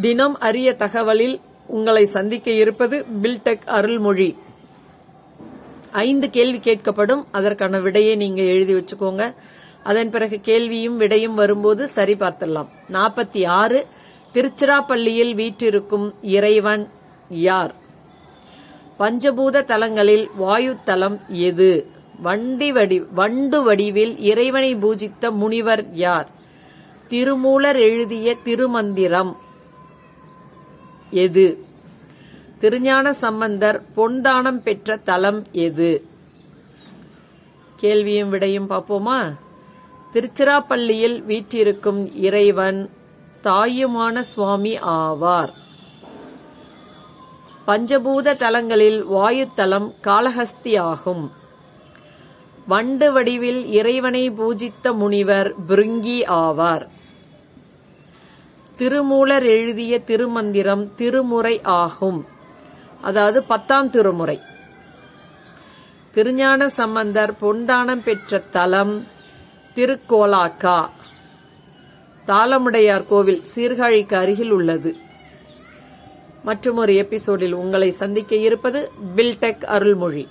தினம் அரிய தகவலில் உங்களை சந்திக்க இருப்பது பில்டெக் அருள்மொழி. ஐந்து கேள்வி கேட்கப்படும். அதற்கான விடையை நீங்க எழுதி வச்சுக்கோங்க. அதன் பிறகு கேள்வியும் விடையும் வரும்போது சரி பார்த்துடலாம். நாற்பத்தி ஆறு. திருச்சிராப்பள்ளியில் வீற்றிருக்கும் இறைவன் யார்? பஞ்சபூத தலங்களில் வாயு தலம் எது? வண்டி வடி வண்டு வடிவில் இறைவனை பூஜித்த முனிவர் யார்? திருமூலர் எழுதிய திருமந்திரம். எது? திருஞான சம்பந்தர் பொன்தானம் பெற்ற தலம் எது? கேள்வியும் விடையும் பார்ப்போமா? திருச்சிராப்பள்ளியில் வீற்றிருக்கும் இறைவன் தாயுமான சுவாமி ஆவார். பஞ்சபூத தலங்களில் வாயுத்தலம் காளஹஸ்தி ஆகும் வண்டு வடிவில் இறைவனை பூஜித்த முனிவர் பிருங்கி ஆவார். திருமூலர் எழுதிய திருமந்திரம் திருமுறை ஆகும். அதாவது பத்தாம் திருமுறை. திருஞான சம்பந்தர் பொன்தானம் பெற்ற தலம் திருக்கோலாக்கா. தாளமுடையார் கோவில் சீர்காழிக்கு அருகில் உள்ளது. மற்றும் ஒரு எபிசோடில் உங்களை சந்திக்க இருப்பது பில்டெக் அருள்மொழி.